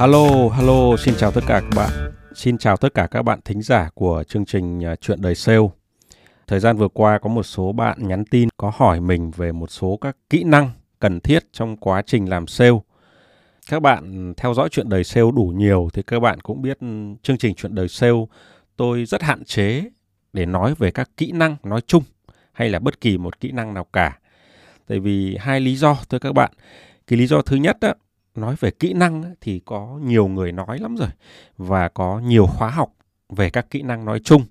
Hello, hello, xin chào tất cả các bạn. Xin chào tất cả các bạn thính giả của chương trình à, Chuyện đời sale. Thời gian vừa qua có một số bạn nhắn tin có hỏi mình về một số các kỹ năng cần thiết trong quá trình làm sale. Các bạn theo dõi chuyện đời sale đủ nhiều thì các bạn cũng biết ừ, chương trình chuyện đời sale tôi rất hạn chế để nói về các kỹ năng nói chung hay là bất kỳ một kỹ năng nào cả. Tại vì hai lý do thưa các bạn. Cái lý do thứ nhất đó, nói về kỹ năng thì có nhiều người nói lắm rồi và có nhiều khóa học về các kỹ năng nói chung.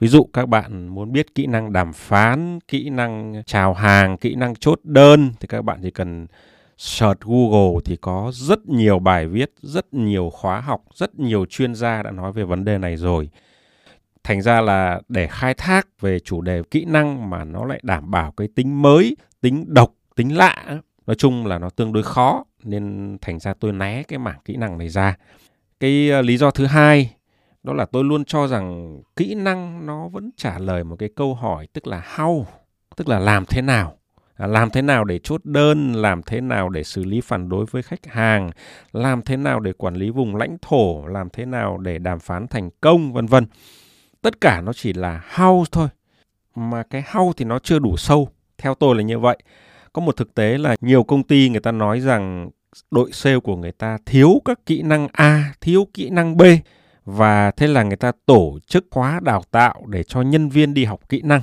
Ví dụ các bạn muốn biết kỹ năng đàm phán, kỹ năng chào hàng, kỹ năng chốt đơn thì các bạn chỉ cần search Google thì có rất nhiều bài viết, rất nhiều khóa học, rất nhiều chuyên gia đã nói về vấn đề này rồi. Thành ra là để khai thác về chủ đề kỹ năng mà nó lại đảm bảo cái tính mới, tính độc, tính lạ, nói chung là nó tương đối khó nên thành ra tôi né cái mảng kỹ năng này ra. Cái ờ, lý do thứ hai đó là tôi luôn cho rằng kỹ năng nó vẫn trả lời một cái câu hỏi tức là how, tức là làm thế nào. À, làm thế nào để chốt đơn, làm thế nào để xử lý phản đối với khách hàng, làm thế nào để quản lý vùng lãnh thổ, làm thế nào để đàm phán thành công vân vân. Tất cả nó chỉ là how thôi. Mà cái how thì nó chưa đủ sâu. Theo tôi là như vậy. Có một thực tế là nhiều công ty người ta nói rằng đội sale của người ta thiếu các kỹ năng A, thiếu kỹ năng B và thế là người ta tổ chức khóa đào tạo để cho nhân viên đi học kỹ năng.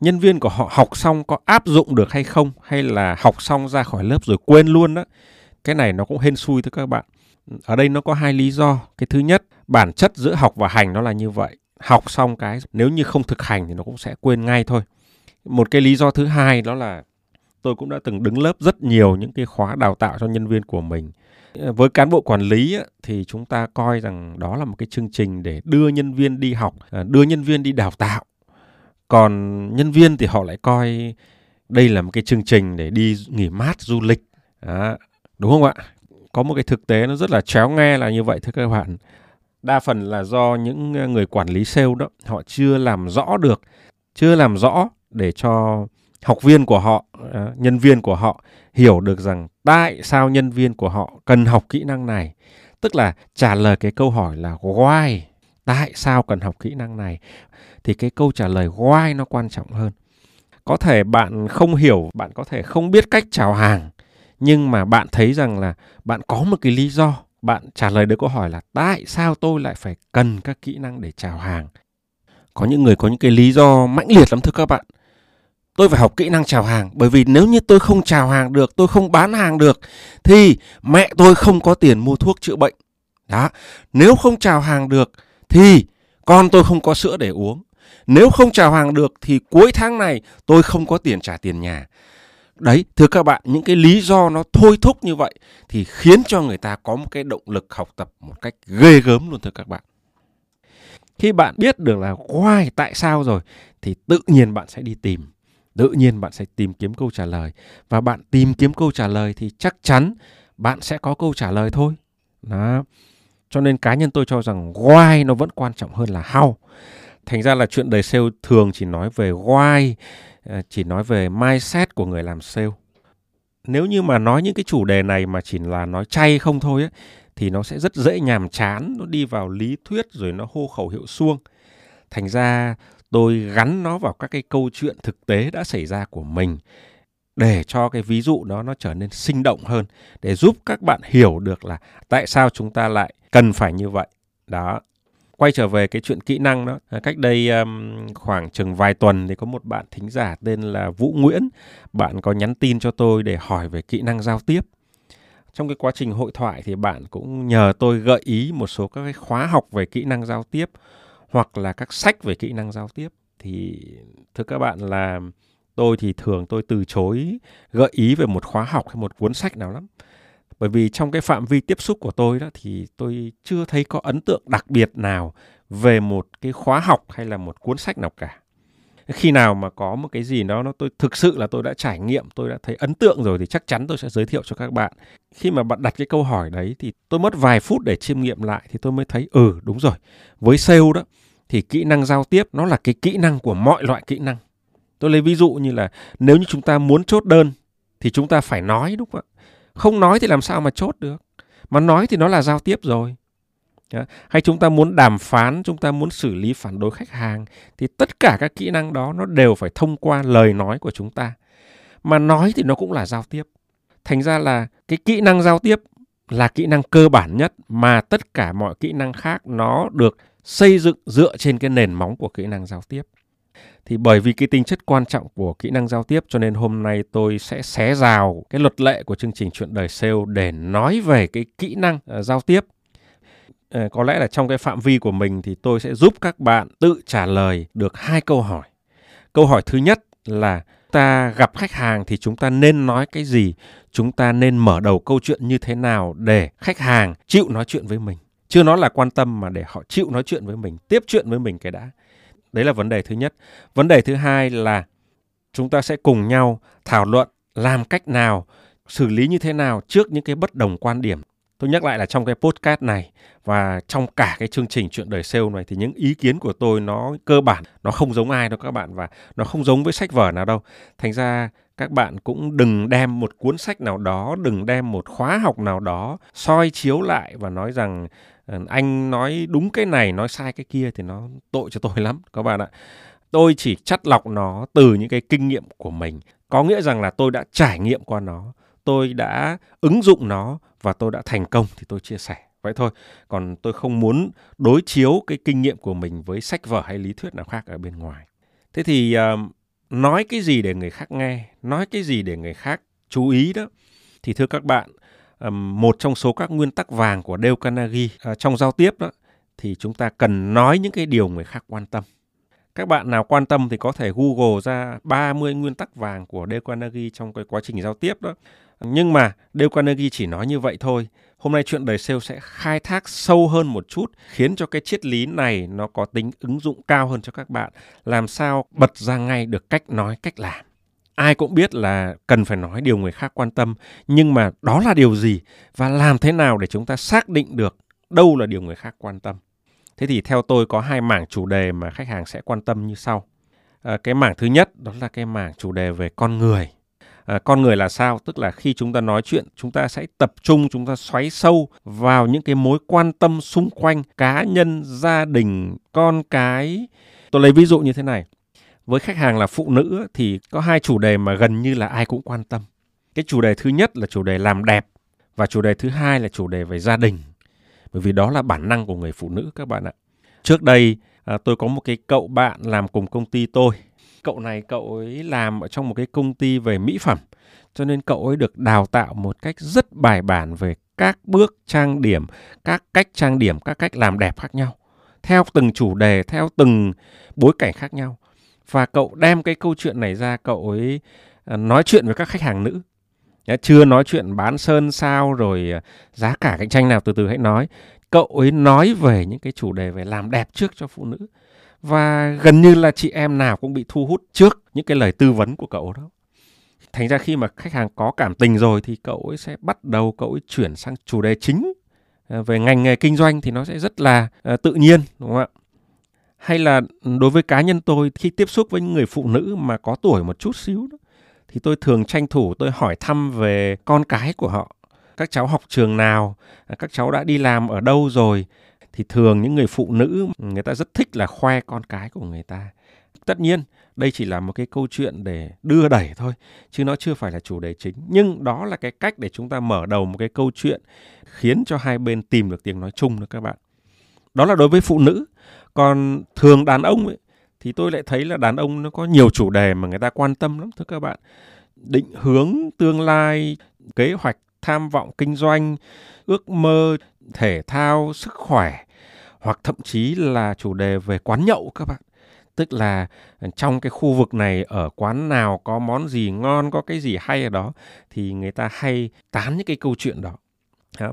Nhân viên của họ học xong có áp dụng được hay không hay là học xong ra khỏi lớp rồi quên luôn đó. Cái này nó cũng hên xui thôi các bạn. Ở đây nó có hai lý do. Cái thứ nhất, bản chất giữa học và hành nó là như vậy. Học xong cái, nếu như không thực hành thì nó cũng sẽ quên ngay thôi. Một cái lý do thứ hai đó là tôi cũng đã từng đứng lớp rất nhiều những cái khóa đào tạo cho nhân viên của mình. Với cán bộ quản lý thì chúng ta coi rằng đó là một cái chương trình để đưa nhân viên đi học à, đưa nhân viên đi đào tạo. Còn nhân viên thì họ lại coi đây là một cái chương trình để đi nghỉ mát du lịch. Đúng không ạ? Có một cái thực tế nó rất là chéo nghe là như vậy thưa các bạn đa phần là do những ờ, người quản lý sale đó họ chưa làm rõ được chưa làm rõ để cho học viên của họ, ờ, nhân viên của họ hiểu được rằng tại sao nhân viên của họ cần học kỹ năng này. Tức là trả lời cái câu hỏi là why, tại sao cần học kỹ năng này. Thì cái câu trả lời why nó quan trọng hơn. Có thể bạn không hiểu, bạn có thể không biết cách chào hàng, nhưng mà bạn thấy rằng là bạn có một cái lý do bạn trả lời được câu hỏi là tại sao tôi lại phải cần các kỹ năng để chào hàng? Có những người có những cái lý do mãnh liệt lắm thưa các bạn. Tôi phải học kỹ năng chào hàng, bởi vì nếu như tôi không chào hàng được, tôi không bán hàng được, thì mẹ tôi không có tiền mua thuốc chữa bệnh. Đó, nếu không chào hàng được, thì con tôi không có sữa để uống. Nếu không chào hàng được, thì cuối tháng này tôi không có tiền trả tiền nhà đấy, thưa các bạn, những cái lý do nó thôi thúc như vậy thì khiến cho người ta có một cái động lực học tập một cách ghê gớm luôn, thưa các bạn. Khi bạn biết được là why, tại sao rồi, thì tự nhiên bạn sẽ đi tìm. Tự nhiên bạn sẽ tìm kiếm câu trả lời. Và bạn tìm kiếm câu trả lời thì chắc chắn bạn sẽ có câu trả lời thôi. Đó. Cho nên cá nhân tôi cho rằng why nó vẫn quan trọng hơn là how. Thành ra là chuyện đời sale thường chỉ nói về why Ờ, chỉ nói về mindset của người làm sale. Nếu như mà nói những cái chủ đề này mà chỉ là nói chay không thôi ấy, thì nó sẽ rất dễ nhàm chán nó đi vào lý thuyết rồi nó hô khẩu hiệu suông. Thành ra tôi gắn nó vào các cái câu chuyện thực tế đã xảy ra của mình để cho cái ví dụ đó nó trở nên sinh động hơn để giúp các bạn hiểu được là tại sao chúng ta lại cần phải như vậy. Đó quay trở về cái chuyện kỹ năng đó à, cách đây um, khoảng chừng vài tuần thì có một bạn thính giả tên là vũ nguyễn. Bạn có nhắn tin cho tôi để hỏi về kỹ năng giao tiếp. Trong cái quá trình hội thoại thì bạn cũng nhờ tôi gợi ý một số các cái khóa học về kỹ năng giao tiếp hoặc là các sách về kỹ năng giao tiếp. Thì thưa các bạn là tôi thì thường tôi từ chối gợi ý về một khóa học hay một cuốn sách nào lắm bởi vì trong cái phạm vi tiếp xúc của tôi đó, thì tôi chưa thấy có ấn tượng đặc biệt nào về một cái khóa học hay là một cuốn sách nào cả. Khi nào mà có một cái gì đó nó tôi, thực sự là tôi đã trải nghiệm, tôi đã thấy ấn tượng rồi thì chắc chắn tôi sẽ giới thiệu cho các bạn. Khi mà bạn đặt cái câu hỏi đấy thì tôi mất vài phút để chiêm nghiệm lại thì tôi mới thấy ừ đúng rồi. Với sale đó, thì kỹ năng giao tiếp nó là cái kỹ năng của mọi loại kỹ năng. Tôi lấy ví dụ như là nếu như chúng ta muốn chốt đơn thì chúng ta phải nói, đúng không ạ? Không nói thì làm sao mà chốt được? Mà nói thì nó là giao tiếp rồi. Hay chúng ta muốn đàm phán, chúng ta muốn xử lý phản đối khách hàng, thì tất cả các kỹ năng đó nó đều phải thông qua lời nói của chúng ta. Mà nói thì nó cũng là giao tiếp. Thành ra là cái kỹ năng giao tiếp là kỹ năng cơ bản nhất mà tất cả mọi kỹ năng khác nó được xây dựng dựa trên cái nền móng của kỹ năng giao tiếp thì bởi vì cái tính chất quan trọng của kỹ năng giao tiếp cho nên hôm nay tôi sẽ xé rào cái luật lệ của chương trình chuyện đời sale để nói về cái kỹ năng uh, giao tiếp. Uh, có lẽ là trong cái phạm vi của mình thì tôi sẽ giúp các bạn tự trả lời được hai câu hỏi. Câu hỏi thứ nhất là ta gặp khách hàng thì chúng ta nên nói cái gì? Chúng ta nên mở đầu câu chuyện như thế nào để khách hàng chịu nói chuyện với mình? Chưa nói là quan tâm mà để họ chịu nói chuyện với mình tiếp chuyện với mình cái đã đấy là vấn đề thứ nhất. Vấn đề thứ hai là chúng ta sẽ cùng nhau thảo luận làm cách nào, xử lý như thế nào trước những cái bất đồng quan điểm. Tôi nhắc lại là trong cái podcast này và trong cả cái chương trình chuyện đời sale này thì những ý kiến của tôi nó cơ bản, nó không giống ai đâu các bạn và nó không giống với sách vở nào đâu. Thành ra các bạn cũng đừng đem một cuốn sách nào đó, đừng đem một khóa học nào đó soi chiếu lại và nói rằng Ờ, anh nói đúng cái này nói sai cái kia thì nó tội cho tôi lắm các bạn ạ. Tôi chỉ chắt lọc nó từ những cái kinh nghiệm của mình. Có nghĩa rằng là tôi đã trải nghiệm qua nó tôi đã ứng dụng nó và tôi đã thành công thì tôi chia sẻ. Vậy thôi còn tôi không muốn đối chiếu cái kinh nghiệm của mình với sách vở hay lý thuyết nào khác ở bên ngoài. Thế thì uh, nói cái gì để người khác nghe nói cái gì để người khác chú ý đó? Thì thưa các bạn một trong số các nguyên tắc vàng của Dale Carnegie à, trong giao tiếp đó thì chúng ta cần nói những cái điều người khác quan tâm các bạn nào quan tâm thì có thể Google ra 30 nguyên tắc vàng của Dale Carnegie trong cái quá trình giao tiếp đó. Nhưng mà Dale Carnegie chỉ nói như vậy thôi. Hôm nay chuyện đời sale sẽ khai thác sâu hơn một chút, khiến cho cái triết lý này nó có tính ứng dụng cao hơn cho các bạn. Làm sao bật ra ngay được cách nói, cách làm. Ai cũng biết là cần phải nói điều người khác quan tâm, nhưng mà đó là điều gì và làm thế nào để chúng ta xác định được đâu là điều người khác quan tâm. Thế thì theo tôi có hai mảng chủ đề mà khách hàng sẽ quan tâm như sau. À, cái mảng thứ nhất đó là cái mảng chủ đề về con người. À, con người là sao? Tức là khi chúng ta nói chuyện, chúng ta sẽ tập trung, chúng ta xoáy sâu vào những cái mối quan tâm xung quanh cá nhân, gia đình, con cái. Tôi lấy ví dụ như thế này. Với khách hàng là phụ nữ thì có hai chủ đề mà gần như là ai cũng quan tâm. Cái chủ đề thứ nhất là chủ đề làm đẹp và chủ đề thứ hai là chủ đề về gia đình bởi vì đó là bản năng của người phụ nữ các bạn ạ. Trước đây à, tôi có một cái cậu bạn làm cùng công ty tôi. Cậu này cậu ấy làm ở trong một cái công ty về mỹ phẩm. Cho nên cậu ấy được đào tạo một cách rất bài bản về các bước trang điểm, các cách trang điểm, các cách làm đẹp khác nhau. Theo từng chủ đề, theo từng bối cảnh khác nhau. Và cậu đem cái câu chuyện này ra, cậu ấy à, nói chuyện với các khách hàng nữ. Chưa nói chuyện bán sơn sao rồi à, giá cả cạnh tranh nào từ từ hãy nói. Cậu ấy nói về những cái chủ đề về làm đẹp trước cho phụ nữ. Và gần như là chị em nào cũng bị thu hút trước những cái lời tư vấn của cậu đó. Thành ra khi mà khách hàng có cảm tình rồi thì cậu ấy sẽ bắt đầu cậu ấy chuyển sang chủ đề chính à, về ngành nghề kinh doanh thì nó sẽ rất là tự nhiên đúng không ạ? Hay là đối với cá nhân tôi khi tiếp xúc với những người phụ nữ mà có tuổi một chút xíu đó, thì tôi thường tranh thủ tôi hỏi thăm về con cái của họ. Các cháu học trường nào? À, các cháu đã đi làm ở đâu rồi? Thì thường những người phụ nữ người ta rất thích là khoe con cái của người ta. Tất nhiên đây chỉ là một cái câu chuyện để đưa đẩy thôi chứ nó chưa phải là chủ đề chính. Nhưng đó là cái cách để chúng ta mở đầu một cái câu chuyện khiến cho hai bên tìm được tiếng nói chung đó các bạn. Đó là đối với phụ nữ còn thường đàn ông ấy, thì tôi lại thấy là đàn ông nó có nhiều chủ đề mà người ta quan tâm lắm, thưa các bạn. Định hướng tương lai, kế hoạch, tham vọng kinh doanh, ước mơ, thể thao, sức khỏe, hoặc thậm chí là chủ đề về quán nhậu các bạn. Tức là trong cái khu vực này, ở quán nào có món gì ngon, có cái gì hay ở đó, thì người ta hay tán những cái câu chuyện đó.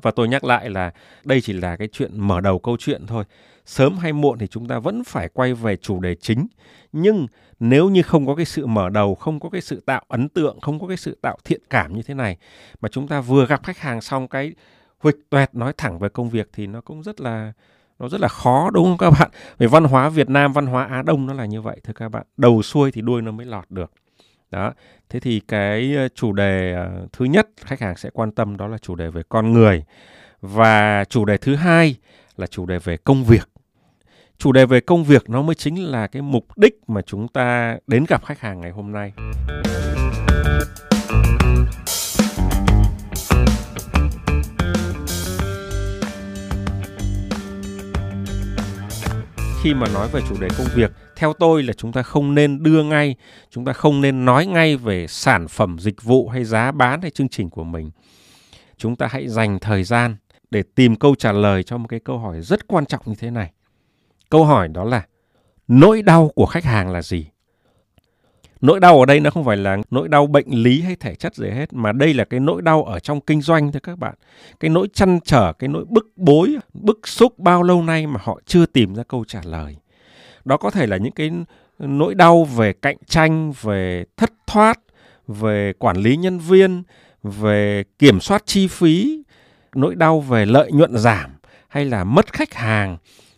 Và tôi nhắc lại là đây chỉ là cái chuyện mở đầu câu chuyện thôi sớm hay muộn thì chúng ta vẫn phải quay về chủ đề chính. Nhưng nếu như không có cái sự mở đầu, không có cái sự tạo ấn tượng, không có cái sự tạo thiện cảm như thế này, mà chúng ta vừa gặp khách hàng xong cái huỵch toẹt nói thẳng về công việc thì nó cũng rất là, nó rất là khó, đúng không các bạn? Về văn hóa Việt Nam, văn hóa Á Đông nó là như vậy, thưa các bạn. Đầu xuôi thì đuôi nó mới lọt được. Đó. Thế thì cái ờ, chủ đề ờ, thứ nhất khách hàng sẽ quan tâm đó là chủ đề về con người. Và chủ đề thứ hai là chủ đề về công việc chủ đề về công việc nó mới chính là cái mục đích mà chúng ta đến gặp khách hàng ngày hôm nay. Khi mà nói về chủ đề công việc, theo tôi là chúng ta không nên đưa ngay, chúng ta không nên nói ngay về sản phẩm, dịch vụ hay giá bán hay chương trình của mình. Chúng ta hãy dành thời gian để tìm câu trả lời cho một cái câu hỏi rất quan trọng như thế này câu hỏi đó là, nỗi đau của khách hàng là gì? Nỗi đau ở đây nó không phải là nỗi đau bệnh lý hay thể chất gì hết, mà đây là cái nỗi đau ở trong kinh doanh thôi các bạn. Cái nỗi chăn trở, cái nỗi bức bối, bức xúc bao lâu nay mà họ chưa tìm ra câu trả lời. Đó có thể là những cái nỗi đau về cạnh tranh, về thất thoát, về quản lý nhân viên, về kiểm soát chi phí, nỗi đau về lợi nhuận giảm hay là mất khách hàng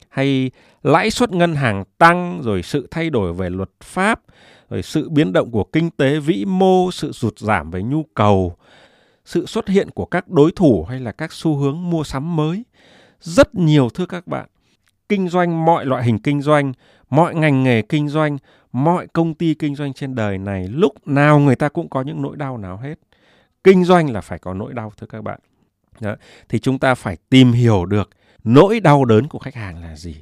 hay lãi suất ngân hàng tăng, rồi sự thay đổi về luật pháp, rồi sự biến động của kinh tế vĩ mô, sự sụt giảm về nhu cầu, sự xuất hiện của các đối thủ hay là các xu hướng mua sắm mới. Rất nhiều thưa các bạn. Kinh doanh, mọi loại hình kinh doanh, mọi ngành nghề kinh doanh, mọi công ty kinh doanh trên đời này, lúc nào người ta cũng có những nỗi đau nào hết. Kinh doanh là phải có nỗi đau, thưa các bạn. Đó. thì chúng ta phải tìm hiểu được nỗi đau đớn của khách hàng là gì?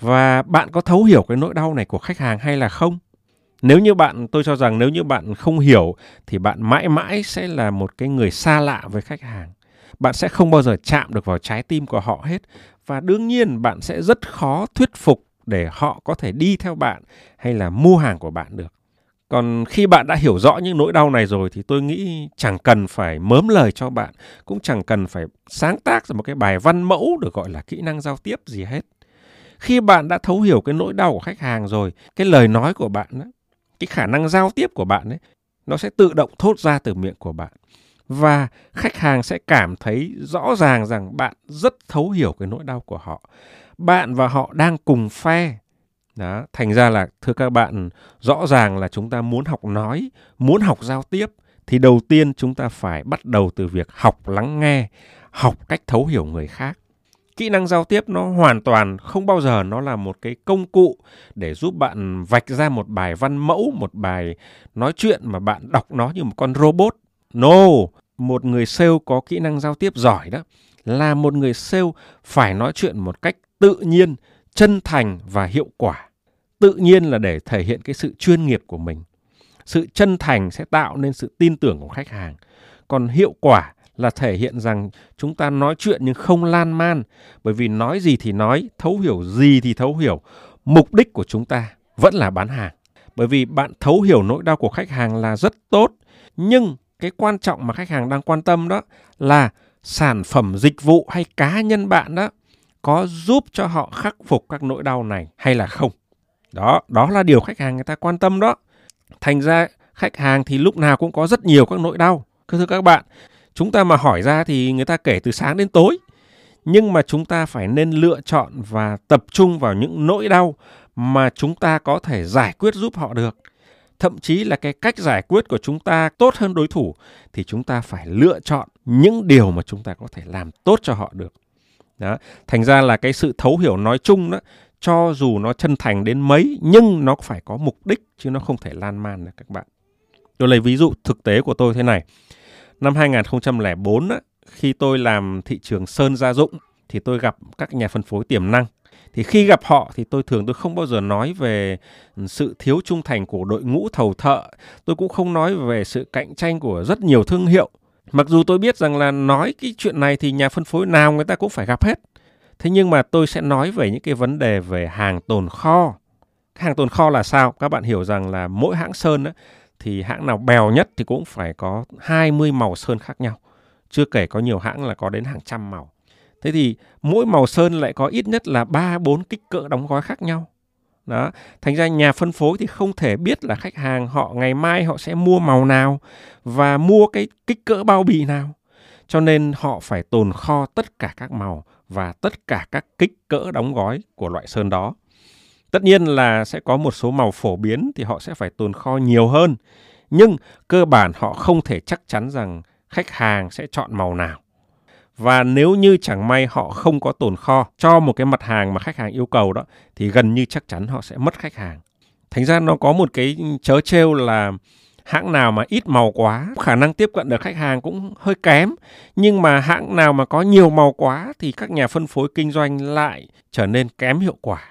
Và bạn có thấu hiểu cái nỗi đau này của khách hàng hay là không? Nếu như bạn, tôi cho rằng nếu như bạn không hiểu thì bạn mãi mãi sẽ là một cái người xa lạ với khách hàng. Bạn sẽ không bao giờ chạm được vào trái tim của họ hết. Và đương nhiên bạn sẽ rất khó thuyết phục để họ có thể đi theo bạn hay là mua hàng của bạn được còn khi bạn đã hiểu rõ những nỗi đau này rồi thì tôi nghĩ chẳng cần phải mớm lời cho bạn cũng chẳng cần phải sáng tác ra một cái bài văn mẫu được gọi là kỹ năng giao tiếp gì hết. Khi bạn đã thấu hiểu cái nỗi đau của khách hàng rồi cái lời nói của bạn đó, cái khả năng giao tiếp của bạn ấy nó sẽ tự động thốt ra từ miệng của bạn. Và khách hàng sẽ cảm thấy rõ ràng rằng bạn rất thấu hiểu cái nỗi đau của họ. Bạn và họ đang cùng phe đó, thành ra là, thưa các bạn, rõ ràng là chúng ta muốn học nói, muốn học giao tiếp thì đầu tiên chúng ta phải bắt đầu từ việc học lắng nghe, học cách thấu hiểu người khác. Kỹ năng giao tiếp nó hoàn toàn không bao giờ nó là một cái công cụ để giúp bạn vạch ra một bài văn mẫu, một bài nói chuyện mà bạn đọc nó như một con robot. No, một người sale có kỹ năng giao tiếp giỏi đó là một người sale phải nói chuyện một cách tự nhiên chân thành và hiệu quả. Tự nhiên là để thể hiện cái sự chuyên nghiệp của mình. Sự chân thành sẽ tạo nên sự tin tưởng của khách hàng. Còn hiệu quả là thể hiện rằng chúng ta nói chuyện nhưng không lan man. Bởi vì nói gì thì nói, thấu hiểu gì thì thấu hiểu. Mục đích của chúng ta vẫn là bán hàng. Bởi vì bạn thấu hiểu nỗi đau của khách hàng là rất tốt. Nhưng cái quan trọng mà khách hàng đang quan tâm đó là sản phẩm, dịch vụ hay cá nhân bạn đó có giúp cho họ khắc phục các nỗi đau này hay là không? Đó đó là điều khách hàng người ta quan tâm đó. Thành ra, khách hàng thì lúc nào cũng có rất nhiều các nỗi đau. Thưa các bạn, chúng ta mà hỏi ra thì người ta kể từ sáng đến tối. Nhưng mà chúng ta phải nên lựa chọn và tập trung vào những nỗi đau mà chúng ta có thể giải quyết giúp họ được. Thậm chí là cái cách giải quyết của chúng ta tốt hơn đối thủ thì chúng ta phải lựa chọn những điều mà chúng ta có thể làm tốt cho họ được đó. Thành ra là cái sự thấu hiểu nói chung đó cho dù nó chân thành đến mấy nhưng nó phải có mục đích chứ nó không thể lan man được các bạn. Tôi lấy ví dụ thực tế của tôi thế này. Năm 2004 á, khi tôi làm thị trường sơn gia dụng thì tôi gặp các nhà phân phối tiềm năng. Thì khi gặp họ thì tôi thường tôi không bao giờ nói về sự thiếu trung thành của đội ngũ thầu thợ. Tôi cũng không nói về sự cạnh tranh của rất nhiều thương hiệu mặc dù tôi biết rằng là nói cái chuyện này thì nhà phân phối nào người ta cũng phải gặp hết. Thế nhưng mà tôi sẽ nói về những cái vấn đề về hàng tồn kho. Hàng tồn kho là sao? Các bạn hiểu rằng là mỗi hãng sơn đó, thì hãng nào bèo nhất thì cũng phải có 20 màu sơn khác nhau. Chưa kể có nhiều hãng là có đến hàng trăm màu. Thế thì mỗi màu sơn lại có ít nhất là 3 4 kích cỡ đóng gói khác nhau. Đó, thành ra nhà phân phối thì không thể biết là khách hàng họ ngày mai họ sẽ mua màu nào và mua cái kích cỡ bao bì nào. Cho nên họ phải tồn kho tất cả các màu và tất cả các kích cỡ đóng gói của loại sơn đó. Tất nhiên là sẽ có một số màu phổ biến thì họ sẽ phải tồn kho nhiều hơn, nhưng cơ bản họ không thể chắc chắn rằng khách hàng sẽ chọn màu nào. Và nếu như chẳng may họ không có tồn kho cho một cái mặt hàng mà khách hàng yêu cầu đó, thì gần như chắc chắn họ sẽ mất khách hàng. Thành ra nó có một cái chớ trêu là hãng nào mà ít màu quá, khả năng tiếp cận được khách hàng cũng hơi kém. Nhưng mà hãng nào mà có nhiều màu quá thì các nhà phân phối kinh doanh lại trở nên kém hiệu quả.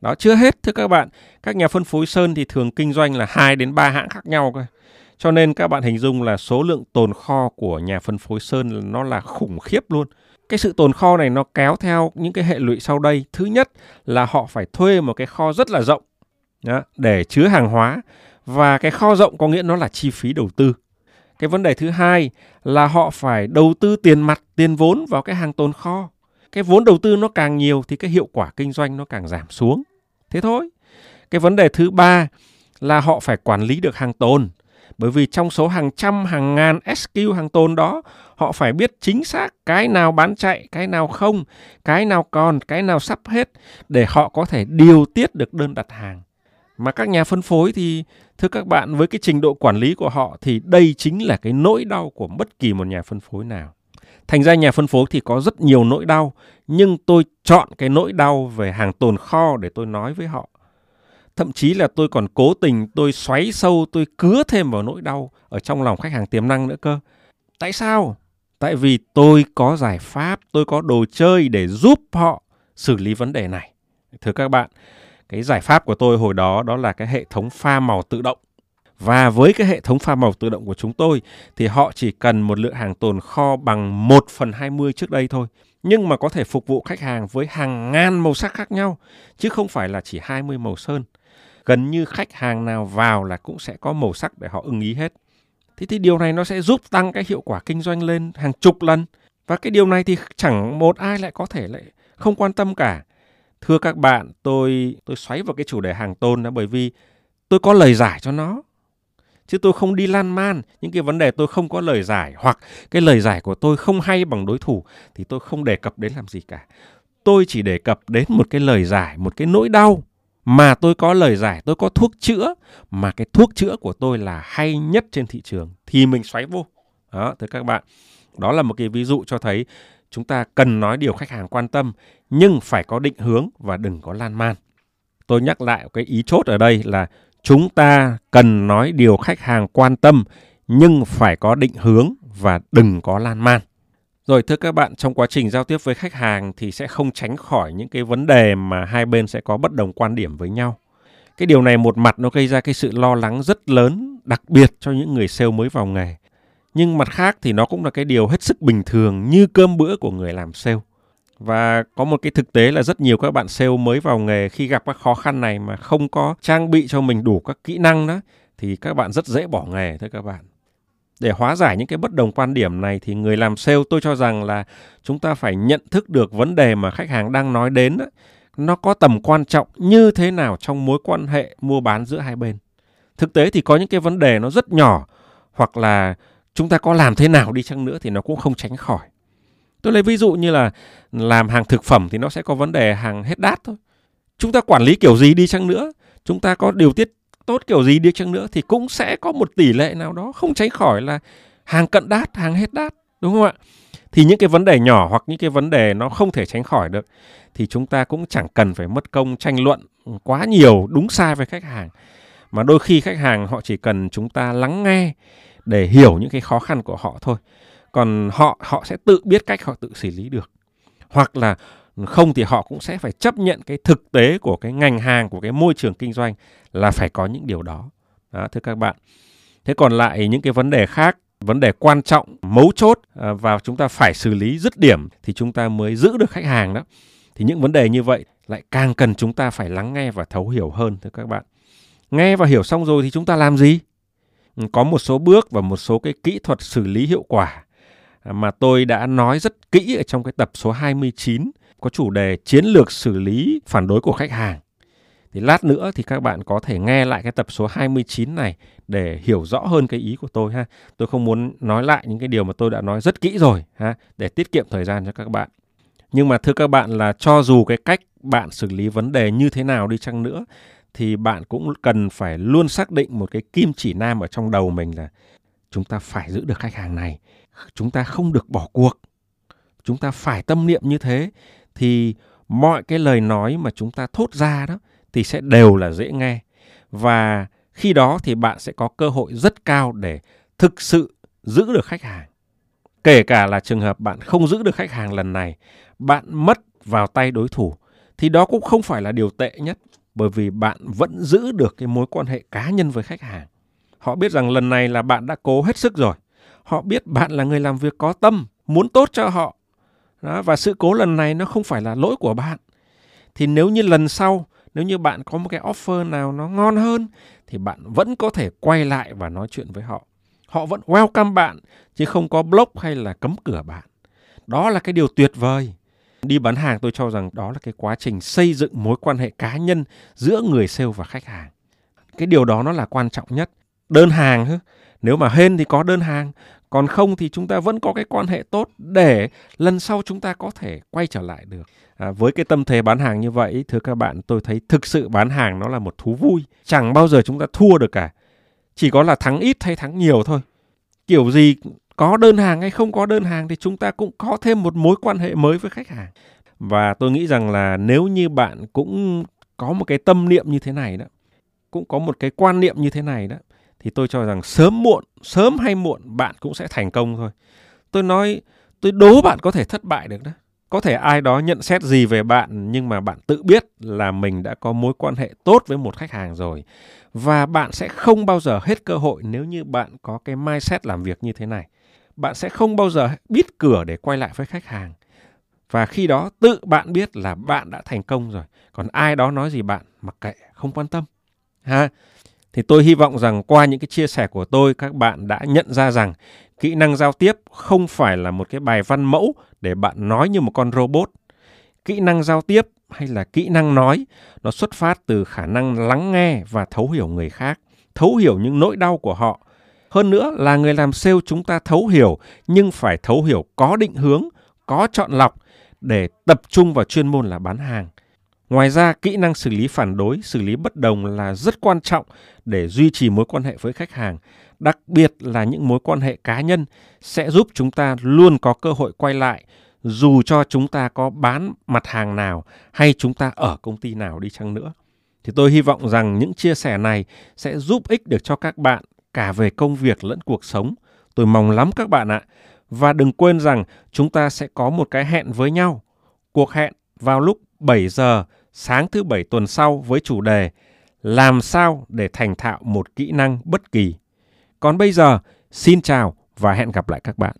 Đó, chưa hết, thưa các bạn. Các nhà phân phối sơn thì thường kinh doanh là 2 đến 3 hãng khác nhau cơ cho nên các bạn hình dung là số lượng tồn kho của nhà phân phối sơn nó là khủng khiếp luôn cái sự tồn kho này nó kéo theo những cái hệ lụy sau đây thứ nhất là họ phải thuê một cái kho rất là rộng đó, để chứa hàng hóa và cái kho rộng có nghĩa nó là chi phí đầu tư. Cái vấn đề thứ hai là họ phải đầu tư tiền mặt, tiền vốn vào cái hàng tồn kho. Cái vốn đầu tư nó càng nhiều thì cái hiệu quả kinh doanh nó càng giảm xuống. Thế thôi. Cái vấn đề thứ ba là họ phải quản lý được hàng tồn. Bởi vì trong số hàng trăm, hàng ngàn SKU hàng tồn đó, họ phải biết chính xác cái nào bán chạy, cái nào không, cái nào còn, cái nào sắp hết để họ có thể điều tiết được đơn đặt hàng. Mà các nhà phân phối thì thưa các bạn với cái trình độ quản lý của họ thì đây chính là cái nỗi đau của bất kỳ một nhà phân phối nào. Thành ra nhà phân phối thì có rất nhiều nỗi đau, nhưng tôi chọn cái nỗi đau về hàng tồn kho để tôi nói với họ. Thậm chí là tôi còn cố tình tôi xoáy sâu, tôi cứa thêm vào nỗi đau ở trong lòng khách hàng tiềm năng nữa cơ. Tại sao? Tại vì tôi có giải pháp, tôi có đồ chơi để giúp họ xử lý vấn đề này. Thưa các bạn, cái giải pháp của tôi hồi đó đó là cái hệ thống pha màu tự động. Và với cái hệ thống pha màu tự động của chúng tôi thì họ chỉ cần một lượng hàng tồn kho bằng 1 phần 20 trước đây thôi. Nhưng mà có thể phục vụ khách hàng với hàng ngàn màu sắc khác nhau, chứ không phải là chỉ 20 màu sơn. Gần như khách hàng nào vào là cũng sẽ có màu sắc để họ ưng ý hết. Thế thì điều này nó sẽ giúp tăng cái hiệu quả kinh doanh lên hàng chục lần. Và cái điều này thì chẳng một ai lại có thể lại không quan tâm cả. Thưa các bạn, tôi tôi xoáy vào cái chủ đề hàng tôn đó bởi vì tôi có lời giải cho nó. Chứ tôi không đi lan man những cái vấn đề tôi không có lời giải hoặc cái lời giải của tôi không hay bằng đối thủ thì tôi không đề cập đến làm gì cả. Tôi chỉ đề cập đến một cái lời giải, một cái nỗi đau mà tôi có lời giải, tôi có thuốc chữa mà cái thuốc chữa của tôi là hay nhất trên thị trường thì mình xoáy vô. Đó, thưa các bạn, đó là một cái ví dụ cho thấy chúng ta cần nói điều khách hàng quan tâm nhưng phải có định hướng và đừng có lan man. Tôi nhắc lại cái ý chốt ở đây là chúng ta cần nói điều khách hàng quan tâm nhưng phải có định hướng và đừng có lan man. Rồi thưa các bạn, trong quá trình giao tiếp với khách hàng thì sẽ không tránh khỏi những cái vấn đề mà hai bên sẽ có bất đồng quan điểm với nhau. Cái điều này một mặt nó gây ra cái sự lo lắng rất lớn, đặc biệt cho những người sale mới vào nghề. Nhưng mặt khác thì nó cũng là cái điều hết sức bình thường như cơm bữa của người làm sale. Và có một cái thực tế là rất nhiều các bạn sale mới vào nghề khi gặp các khó khăn này mà không có trang bị cho mình đủ các kỹ năng đó thì các bạn rất dễ bỏ nghề thôi các bạn. Để hóa giải những cái bất đồng quan điểm này thì người làm sale tôi cho rằng là chúng ta phải nhận thức được vấn đề mà khách hàng đang nói đến đó, nó có tầm quan trọng như thế nào trong mối quan hệ mua bán giữa hai bên. Thực tế thì có những cái vấn đề nó rất nhỏ hoặc là chúng ta có làm thế nào đi chăng nữa thì nó cũng không tránh khỏi. Tôi lấy ví dụ như là làm hàng thực phẩm thì nó sẽ có vấn đề hàng hết đát thôi. Chúng ta quản lý kiểu gì đi chăng nữa, chúng ta có điều tiết tốt kiểu gì đi chăng nữa thì cũng sẽ có một tỷ lệ nào đó không tránh khỏi là hàng cận đát, hàng hết đát, đúng không ạ? Thì những cái vấn đề nhỏ hoặc những cái vấn đề nó không thể tránh khỏi được thì chúng ta cũng chẳng cần phải mất công tranh luận quá nhiều đúng sai với khách hàng. Mà đôi khi khách hàng họ chỉ cần chúng ta lắng nghe để hiểu những cái khó khăn của họ thôi còn họ họ sẽ tự biết cách họ tự xử lý được hoặc là không thì họ cũng sẽ phải chấp nhận cái thực tế của cái ngành hàng, của cái môi trường kinh doanh là phải có những điều đó. Đó, thưa các bạn. Thế còn lại những cái vấn đề khác, vấn đề quan trọng, mấu chốt à, và chúng ta phải xử lý dứt điểm thì chúng ta mới giữ được khách hàng đó. Thì những vấn đề như vậy lại càng cần chúng ta phải lắng nghe và thấu hiểu hơn, thưa các bạn. Nghe và hiểu xong rồi thì chúng ta làm gì? Ừ, có một số bước và một số cái kỹ thuật xử lý hiệu quả mà tôi đã nói rất kỹ ở trong cái tập số 29 có chủ đề chiến lược xử lý phản đối của khách hàng. Thì lát nữa thì các bạn có thể nghe lại cái tập số 29 này để hiểu rõ hơn cái ý của tôi ha. Tôi không muốn nói lại những cái điều mà tôi đã nói rất kỹ rồi ha để tiết kiệm thời gian cho các bạn. Nhưng mà thưa các bạn là cho dù cái cách bạn xử lý vấn đề như thế nào đi chăng nữa thì bạn cũng cần phải luôn xác định một cái kim chỉ nam ở trong đầu mình là chúng ta phải giữ được khách hàng này, chúng ta không được bỏ cuộc. Chúng ta phải tâm niệm như thế thì mọi cái lời nói mà chúng ta thốt ra đó thì sẽ đều là dễ nghe và khi đó thì bạn sẽ có cơ hội rất cao để thực sự giữ được khách hàng. Kể cả là trường hợp bạn không giữ được khách hàng lần này, bạn mất vào tay đối thủ thì đó cũng không phải là điều tệ nhất bởi vì bạn vẫn giữ được cái mối quan hệ cá nhân với khách hàng. Họ biết rằng lần này là bạn đã cố hết sức rồi. Họ biết bạn là người làm việc có tâm, muốn tốt cho họ. Đó, và sự cố lần này nó không phải là lỗi của bạn. Thì nếu như lần sau, nếu như bạn có một cái offer nào nó ngon hơn thì bạn vẫn có thể quay lại và nói chuyện với họ. Họ vẫn welcome bạn chứ không có block hay là cấm cửa bạn. Đó là cái điều tuyệt vời. Đi bán hàng tôi cho rằng đó là cái quá trình xây dựng mối quan hệ cá nhân giữa người sale và khách hàng. Cái điều đó nó là quan trọng nhất. Đơn hàng, nếu mà hên thì có đơn hàng, còn không thì chúng ta vẫn có cái quan hệ tốt để lần sau chúng ta có thể quay trở lại được. À, với cái tâm thế bán hàng như vậy, thưa các bạn, tôi thấy thực sự bán hàng nó là một thú vui. Chẳng bao giờ chúng ta thua được cả. Chỉ có là thắng ít hay thắng nhiều thôi. Kiểu gì có đơn hàng hay không có đơn hàng thì chúng ta cũng có thêm một mối quan hệ mới với khách hàng. Và tôi nghĩ rằng là nếu như bạn cũng có một cái tâm niệm như thế này đó, cũng có một cái quan niệm như thế này đó, thì tôi cho rằng sớm muộn, sớm hay muộn bạn cũng sẽ thành công thôi. Tôi nói, tôi đố bạn có thể thất bại được đó. Có thể ai đó nhận xét gì về bạn nhưng mà bạn tự biết là mình đã có mối quan hệ tốt với một khách hàng rồi. Và bạn sẽ không bao giờ hết cơ hội nếu như bạn có cái mindset làm việc như thế này. Bạn sẽ không bao giờ biết cửa để quay lại với khách hàng. Và khi đó tự bạn biết là bạn đã thành công rồi. Còn ai đó nói gì bạn mặc kệ, không quan tâm. Ha? Thì tôi hy vọng rằng qua những cái chia sẻ của tôi các bạn đã nhận ra rằng kỹ năng giao tiếp không phải là một cái bài văn mẫu để bạn nói như một con robot. Kỹ năng giao tiếp hay là kỹ năng nói nó xuất phát từ khả năng lắng nghe và thấu hiểu người khác, thấu hiểu những nỗi đau của họ. Hơn nữa là người làm sale chúng ta thấu hiểu nhưng phải thấu hiểu có định hướng, có chọn lọc để tập trung vào chuyên môn là bán hàng. Ngoài ra, kỹ năng xử lý phản đối, xử lý bất đồng là rất quan trọng để duy trì mối quan hệ với khách hàng, đặc biệt là những mối quan hệ cá nhân sẽ giúp chúng ta luôn có cơ hội quay lại dù cho chúng ta có bán mặt hàng nào hay chúng ta ở công ty nào đi chăng nữa. Thì tôi hy vọng rằng những chia sẻ này sẽ giúp ích được cho các bạn cả về công việc lẫn cuộc sống. Tôi mong lắm các bạn ạ. Và đừng quên rằng chúng ta sẽ có một cái hẹn với nhau. Cuộc hẹn vào lúc 7 giờ sáng thứ bảy tuần sau với chủ đề Làm sao để thành thạo một kỹ năng bất kỳ. Còn bây giờ, xin chào và hẹn gặp lại các bạn.